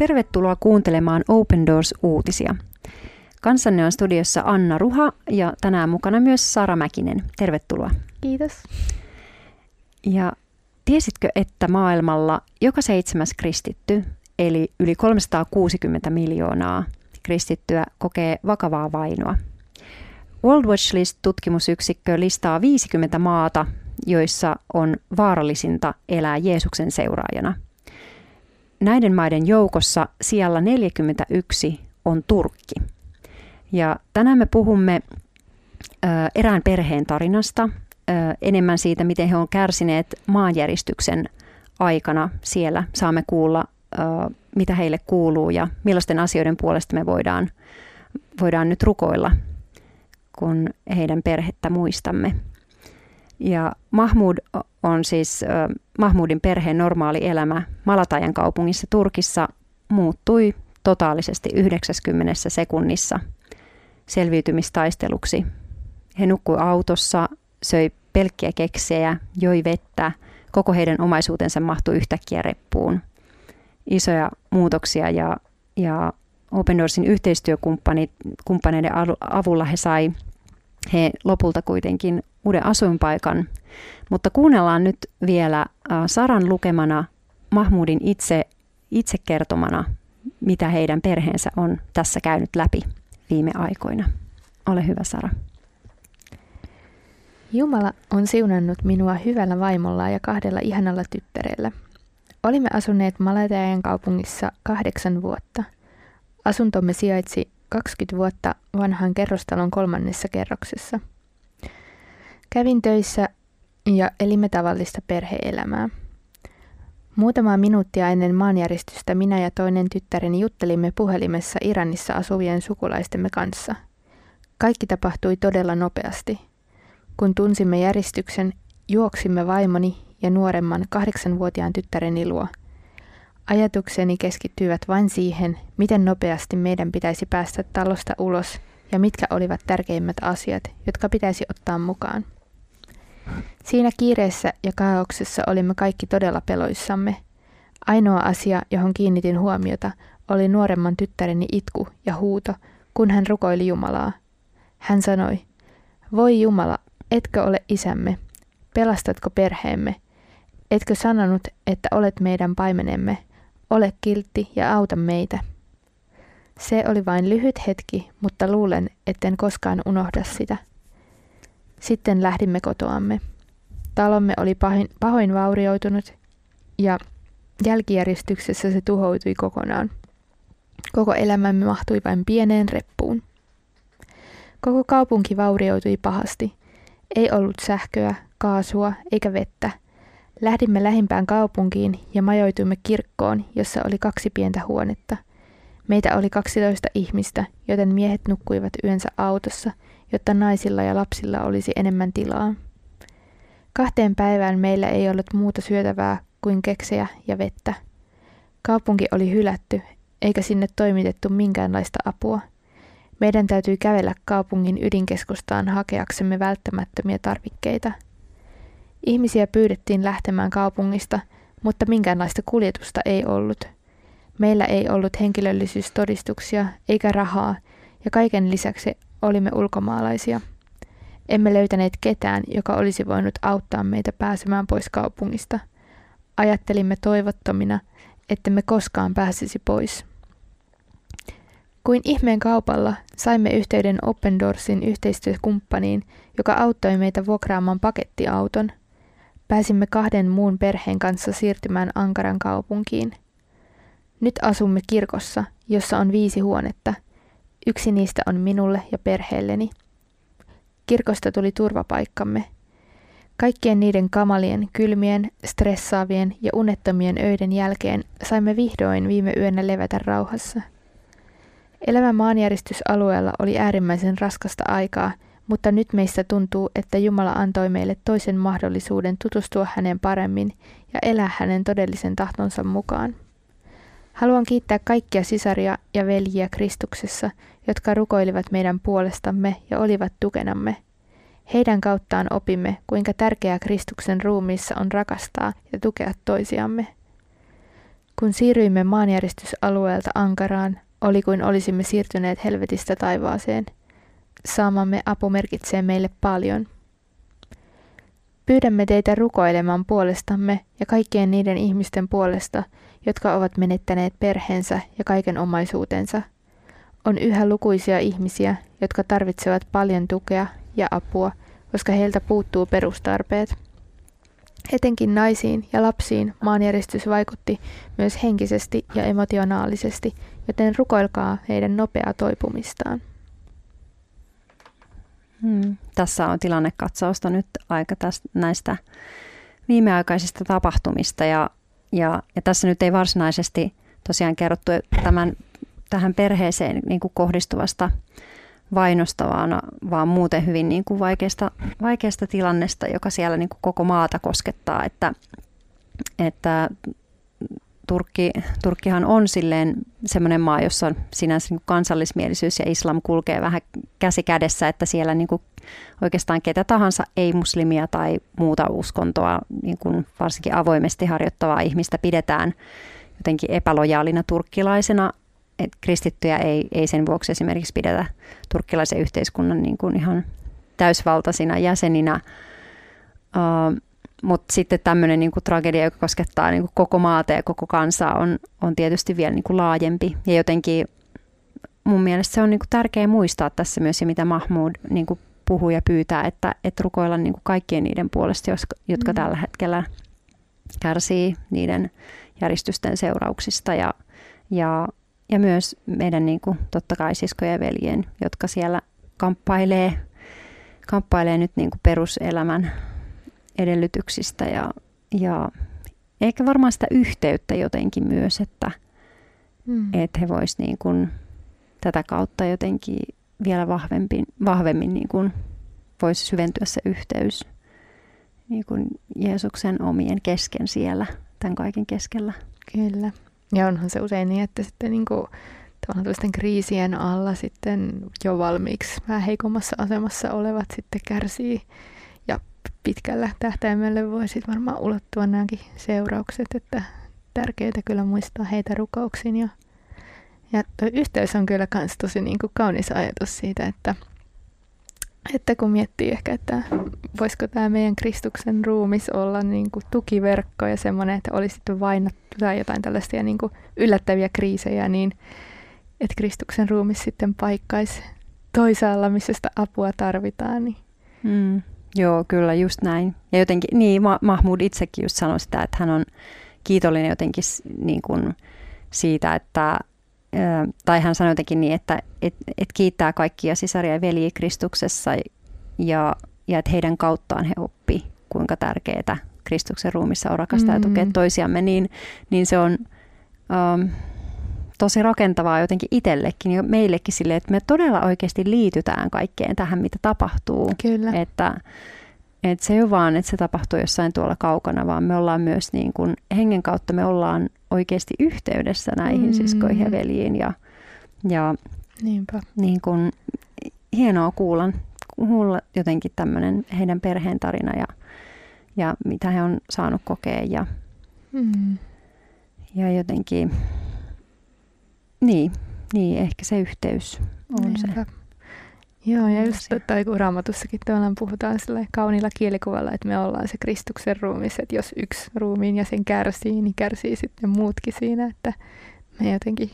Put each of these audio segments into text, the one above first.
Tervetuloa kuuntelemaan Open Doors-uutisia. Kanssanne on studiossa Anna Ruha ja tänään mukana myös Sara Mäkinen. Tervetuloa. Kiitos. Ja tiesitkö, että maailmalla joka seitsemäs kristitty, eli yli 360 miljoonaa kristittyä, kokee vakavaa vainoa? World Watch List-tutkimusyksikkö listaa 50 maata, joissa on vaarallisinta elää Jeesuksen seuraajana – näiden maiden joukossa siellä 41 on Turkki. Ja tänään me puhumme erään perheen tarinasta, enemmän siitä, miten he on kärsineet maanjäristyksen aikana siellä. Saamme kuulla, mitä heille kuuluu ja millaisten asioiden puolesta me voidaan, voidaan nyt rukoilla, kun heidän perhettä muistamme. Ja Mahmud on siis Mahmudin perheen normaali elämä Malatajan kaupungissa Turkissa muuttui totaalisesti 90 sekunnissa selviytymistaisteluksi. He nukkui autossa, söi pelkkiä keksejä, joi vettä, koko heidän omaisuutensa mahtui yhtäkkiä reppuun. Isoja muutoksia ja, ja Open Doorsin yhteistyökumppaneiden avulla he sai he lopulta kuitenkin uuden asuinpaikan. Mutta kuunnellaan nyt vielä Saran lukemana Mahmudin itse, itse kertomana, mitä heidän perheensä on tässä käynyt läpi viime aikoina. Ole hyvä, Sara. Jumala on siunannut minua hyvällä vaimolla ja kahdella ihanalla tyttärellä. Olimme asuneet Malatajan kaupungissa kahdeksan vuotta. Asuntomme sijaitsi 20 vuotta vanhan kerrostalon kolmannessa kerroksessa. Kävin töissä ja elimme tavallista perheelämää. Muutamaa minuuttia ennen maanjäristystä minä ja toinen tyttäreni juttelimme puhelimessa Iranissa asuvien sukulaistemme kanssa. Kaikki tapahtui todella nopeasti. Kun tunsimme järistyksen, juoksimme vaimoni ja nuoremman kahdeksanvuotiaan tyttäreni luo – Ajatukseni keskittyivät vain siihen, miten nopeasti meidän pitäisi päästä talosta ulos ja mitkä olivat tärkeimmät asiat, jotka pitäisi ottaa mukaan. Siinä kiireessä ja kaauksessa olimme kaikki todella peloissamme. Ainoa asia, johon kiinnitin huomiota, oli nuoremman tyttäreni itku ja huuto, kun hän rukoili Jumalaa. Hän sanoi, voi Jumala, etkö ole isämme? Pelastatko perheemme? Etkö sanonut, että olet meidän paimenemme? Ole kiltti ja auta meitä. Se oli vain lyhyt hetki, mutta luulen, etten koskaan unohda sitä. Sitten lähdimme kotoamme. Talomme oli pahoin, pahoin vaurioitunut ja jälkijäristyksessä se tuhoutui kokonaan. Koko elämämme mahtui vain pieneen reppuun. Koko kaupunki vaurioitui pahasti. Ei ollut sähköä, kaasua eikä vettä – Lähdimme lähimpään kaupunkiin ja majoituimme kirkkoon, jossa oli kaksi pientä huonetta. Meitä oli 12 ihmistä, joten miehet nukkuivat yönsä autossa, jotta naisilla ja lapsilla olisi enemmän tilaa. Kahteen päivään meillä ei ollut muuta syötävää kuin keksejä ja vettä. Kaupunki oli hylätty, eikä sinne toimitettu minkäänlaista apua. Meidän täytyi kävellä kaupungin ydinkeskustaan hakeaksemme välttämättömiä tarvikkeita – Ihmisiä pyydettiin lähtemään kaupungista, mutta minkäänlaista kuljetusta ei ollut. Meillä ei ollut henkilöllisyystodistuksia eikä rahaa, ja kaiken lisäksi olimme ulkomaalaisia. Emme löytäneet ketään, joka olisi voinut auttaa meitä pääsemään pois kaupungista. Ajattelimme toivottomina, että me koskaan pääsisi pois. Kuin ihmeen kaupalla saimme yhteyden Open Doorsin yhteistyökumppaniin, joka auttoi meitä vuokraamaan pakettiauton – Pääsimme kahden muun perheen kanssa siirtymään Ankaran kaupunkiin. Nyt asumme kirkossa, jossa on viisi huonetta. Yksi niistä on minulle ja perheelleni. Kirkosta tuli turvapaikkamme. Kaikkien niiden kamalien, kylmien, stressaavien ja unettomien öiden jälkeen saimme vihdoin viime yönä levätä rauhassa. Elämä maanjäristysalueella oli äärimmäisen raskasta aikaa – mutta nyt meistä tuntuu, että Jumala antoi meille toisen mahdollisuuden tutustua häneen paremmin ja elää hänen todellisen tahtonsa mukaan. Haluan kiittää kaikkia sisaria ja veljiä Kristuksessa, jotka rukoilivat meidän puolestamme ja olivat tukenamme. Heidän kauttaan opimme, kuinka tärkeää Kristuksen ruumiissa on rakastaa ja tukea toisiamme. Kun siirryimme maanjäristysalueelta Ankaraan, oli kuin olisimme siirtyneet helvetistä taivaaseen. Saamamme apu merkitsee meille paljon. Pyydämme teitä rukoilemaan puolestamme ja kaikkien niiden ihmisten puolesta, jotka ovat menettäneet perheensä ja kaiken omaisuutensa. On yhä lukuisia ihmisiä, jotka tarvitsevat paljon tukea ja apua, koska heiltä puuttuu perustarpeet. Etenkin naisiin ja lapsiin maanjäristys vaikutti myös henkisesti ja emotionaalisesti, joten rukoilkaa heidän nopeaa toipumistaan. Hmm. Tässä on tilannekatsausta nyt aika tästä, näistä viimeaikaisista tapahtumista ja, ja, ja tässä nyt ei varsinaisesti tosiaan kerrottu tämän, tähän perheeseen niin kuin kohdistuvasta vainosta, vaan, vaan muuten hyvin niin kuin vaikeasta, vaikeasta tilannesta, joka siellä niin kuin koko maata koskettaa, että, että Turkki, Turkkihan on silleen semmoinen maa, jossa on sinänsä niin kansallismielisyys ja islam kulkee vähän käsi kädessä, että siellä niin kuin oikeastaan ketä tahansa ei-muslimia tai muuta uskontoa niin kuin varsinkin avoimesti harjoittavaa ihmistä pidetään jotenkin epälojaalina turkkilaisena. Et kristittyjä ei, ei sen vuoksi esimerkiksi pidetä turkkilaisen yhteiskunnan niin kuin ihan täysvaltaisina jäseninä. Uh, mutta sitten tämmöinen niin tragedia, joka koskettaa niin kuin koko maata ja koko kansaa, on, on tietysti vielä niin kuin laajempi. Ja jotenkin mun mielestä se on niin kuin tärkeä muistaa tässä myös, ja mitä Mahmoud niin kuin puhuu ja pyytää, että, että rukoilla niin kuin kaikkien niiden puolesta, jotka mm. tällä hetkellä kärsii niiden järjestysten seurauksista. Ja, ja, ja myös meidän niin kuin, totta kai siskojen ja veljen, jotka siellä kamppailee, kamppailee nyt niin kuin peruselämän edellytyksistä ja, ja ehkä varmaan sitä yhteyttä jotenkin myös, että, mm. että he voisivat niin kuin tätä kautta jotenkin vielä vahvemmin, vahvemmin niin kuin voisi syventyä se yhteys niin kuin Jeesuksen omien kesken siellä, tämän kaiken keskellä. Kyllä. Ja onhan se usein niin, että sitten niin kuin, tavallaan kriisien alla sitten jo valmiiksi vähän heikommassa asemassa olevat sitten kärsii pitkällä tähtäimellä voisit varmaan ulottua nämäkin seuraukset, että tärkeää kyllä muistaa heitä rukouksiin. Ja, ja tuo yhteys on kyllä myös tosi niin kuin kaunis ajatus siitä, että, että kun miettii ehkä, että voisiko tämä meidän Kristuksen ruumis olla niin kuin tukiverkko ja semmoinen, että olisi sitten vainottu tai jotain tällaisia niin kuin yllättäviä kriisejä, niin että Kristuksen ruumis sitten paikkaisi toisaalla, missä sitä apua tarvitaan. Niin mm. Joo, kyllä just näin. Ja jotenkin, niin Mahmud itsekin just sanoi sitä, että hän on kiitollinen jotenkin niin kuin siitä, että, tai hän sanoi jotenkin niin, että et, et kiittää kaikkia sisaria ja veljiä Kristuksessa ja, ja että heidän kauttaan he oppi, kuinka tärkeää Kristuksen ruumissa on rakastaa mm-hmm. ja tukea toisiamme, niin, niin se on... Um, tosi rakentavaa jotenkin itsellekin ja meillekin sille, että me todella oikeasti liitytään kaikkeen tähän, mitä tapahtuu. Kyllä. Että, että se ei ole vaan, että se tapahtuu jossain tuolla kaukana, vaan me ollaan myös niin kuin, hengen kautta me ollaan oikeasti yhteydessä näihin mm. siskoihin ja veljiin. Ja, ja Niinpä. Niin kuin, hienoa kuulla, kuulla jotenkin tämmöinen heidän perheen tarina ja, ja mitä he on saanut kokea. Ja, mm. ja jotenkin niin, niin, ehkä se yhteys on Niinpä. se. Joo, ja just tai kun raamatussakin tavallaan puhutaan sillä kauniilla kielikuvalla, että me ollaan se Kristuksen ruumis, että jos yksi ruumiin ja sen kärsii, niin kärsii sitten muutkin siinä, että me jotenkin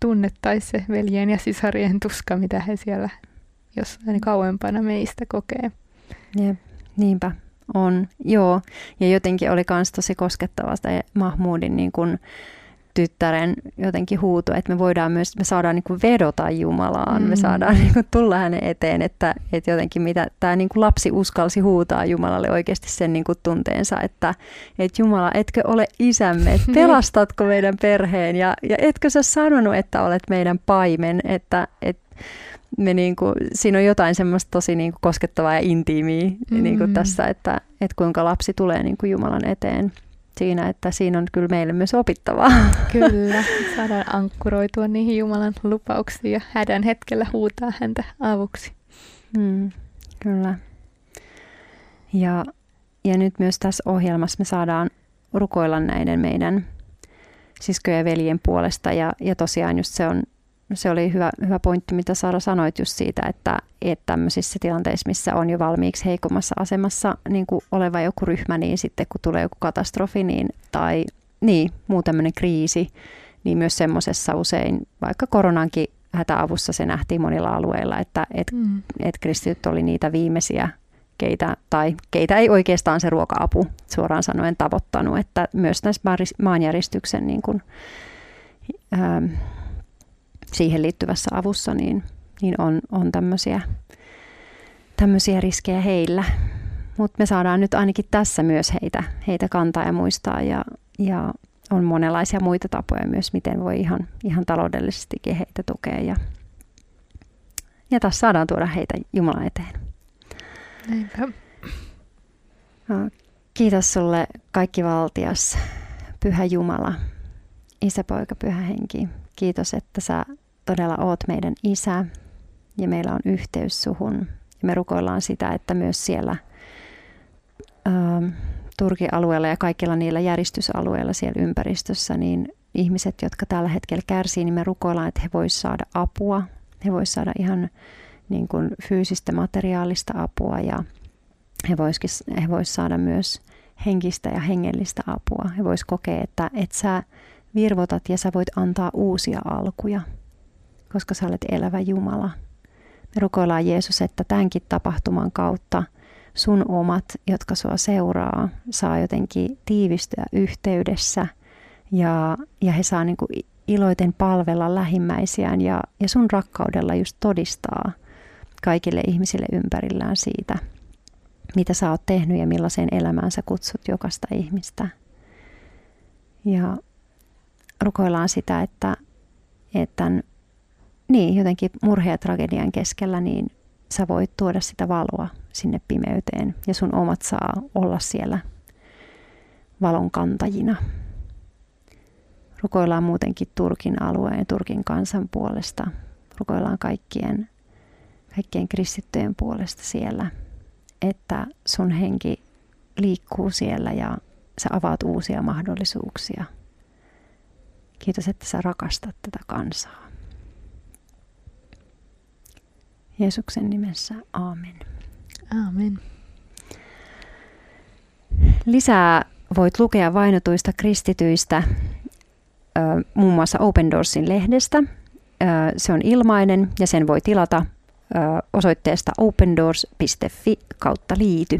tunnettaisiin se veljen ja sisarien tuska, mitä he siellä jossain kauempana meistä kokee. Jep, niinpä on, joo. Ja jotenkin oli myös tosi koskettavaa sitä Mahmudin niin kuin, tyttären jotenkin huuto, että me voidaan myös, me saadaan niin kuin vedota Jumalaan, mm. me saadaan niin kuin tulla hänen eteen, että, että jotenkin mitä tämä niin kuin lapsi uskalsi huutaa Jumalalle oikeasti sen niin kuin tunteensa, että, että Jumala, etkö ole isämme, että pelastatko meidän perheen ja, ja etkö sä sanonut, että olet meidän paimen, että, että me niin kuin, siinä on jotain semmoista tosi niin kuin koskettavaa ja intiimiä mm. niin kuin tässä, että, että kuinka lapsi tulee niin kuin Jumalan eteen siinä, että siinä on kyllä meille myös opittavaa. Kyllä, saadaan ankkuroitua niihin Jumalan lupauksiin ja hädän hetkellä huutaa häntä avuksi. Mm, kyllä. Ja, ja nyt myös tässä ohjelmassa me saadaan rukoilla näiden meidän siskojen ja veljen puolesta. Ja, ja tosiaan just se, on, se oli hyvä, hyvä pointti, mitä Sara sanoit just siitä, että, että tämmöisissä tilanteissa, missä on jo valmiiksi heikommassa asemassa niin kuin oleva joku ryhmä, niin sitten kun tulee joku katastrofi niin, tai niin, muu tämmöinen kriisi, niin myös semmoisessa usein, vaikka koronankin hätäavussa se nähtiin monilla alueilla, että et, mm. et kristityt oli niitä viimeisiä, keitä, tai keitä ei oikeastaan se ruoka-apu suoraan sanoen tavoittanut, että myös tässä maanjäristyksen niin kuin, ähm, siihen liittyvässä avussa niin, niin on, on tämmöisiä, tämmöisiä riskejä heillä. Mutta me saadaan nyt ainakin tässä myös heitä, heitä kantaa ja muistaa ja, ja on monenlaisia muita tapoja myös, miten voi ihan, ihan taloudellisestikin heitä tukea. Ja, ja taas saadaan tuoda heitä Jumalan eteen. Näinpä. Kiitos sulle kaikki valtias, Pyhä Jumala, Isä, Poika, Pyhä Henki. Kiitos, että sä todella oot meidän Isä ja meillä on yhteys suhun. Ja me rukoillaan sitä, että myös siellä ähm, Turkin alueella ja kaikilla niillä järjestysalueilla siellä ympäristössä, niin ihmiset, jotka tällä hetkellä kärsii, niin me rukoillaan, että he voisivat saada apua. He voisivat saada ihan niin kuin fyysistä, materiaalista apua ja he voisivat he vois saada myös henkistä ja hengellistä apua. He voisivat kokea, että, että sä virvotat ja sä voit antaa uusia alkuja, koska sä olet elävä Jumala. Me rukoillaan Jeesus, että tämänkin tapahtuman kautta – sun omat, jotka sua seuraa, saa jotenkin tiivistyä yhteydessä ja, ja he saa niin kuin iloiten palvella lähimmäisiään ja, ja sun rakkaudella just todistaa kaikille ihmisille ympärillään siitä, mitä sä oot tehnyt ja millaiseen elämään sä kutsut jokaista ihmistä. Ja rukoillaan sitä, että, että niin, jotenkin murheen ja tragedian keskellä, niin sä voit tuoda sitä valoa sinne pimeyteen ja sun omat saa olla siellä valon kantajina. Rukoillaan muutenkin Turkin alueen ja Turkin kansan puolesta. Rukoillaan kaikkien, kaikkien kristittyjen puolesta siellä, että sun henki liikkuu siellä ja sä avaat uusia mahdollisuuksia. Kiitos, että sä rakastat tätä kansaa. Jeesuksen nimessä, aamen. Aamen. Lisää voit lukea vainotuista kristityistä muun muassa Open Doorsin lehdestä. Se on ilmainen ja sen voi tilata osoitteesta opendoors.fi kautta liity.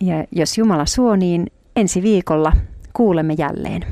Ja jos Jumala suo, niin ensi viikolla kuulemme jälleen.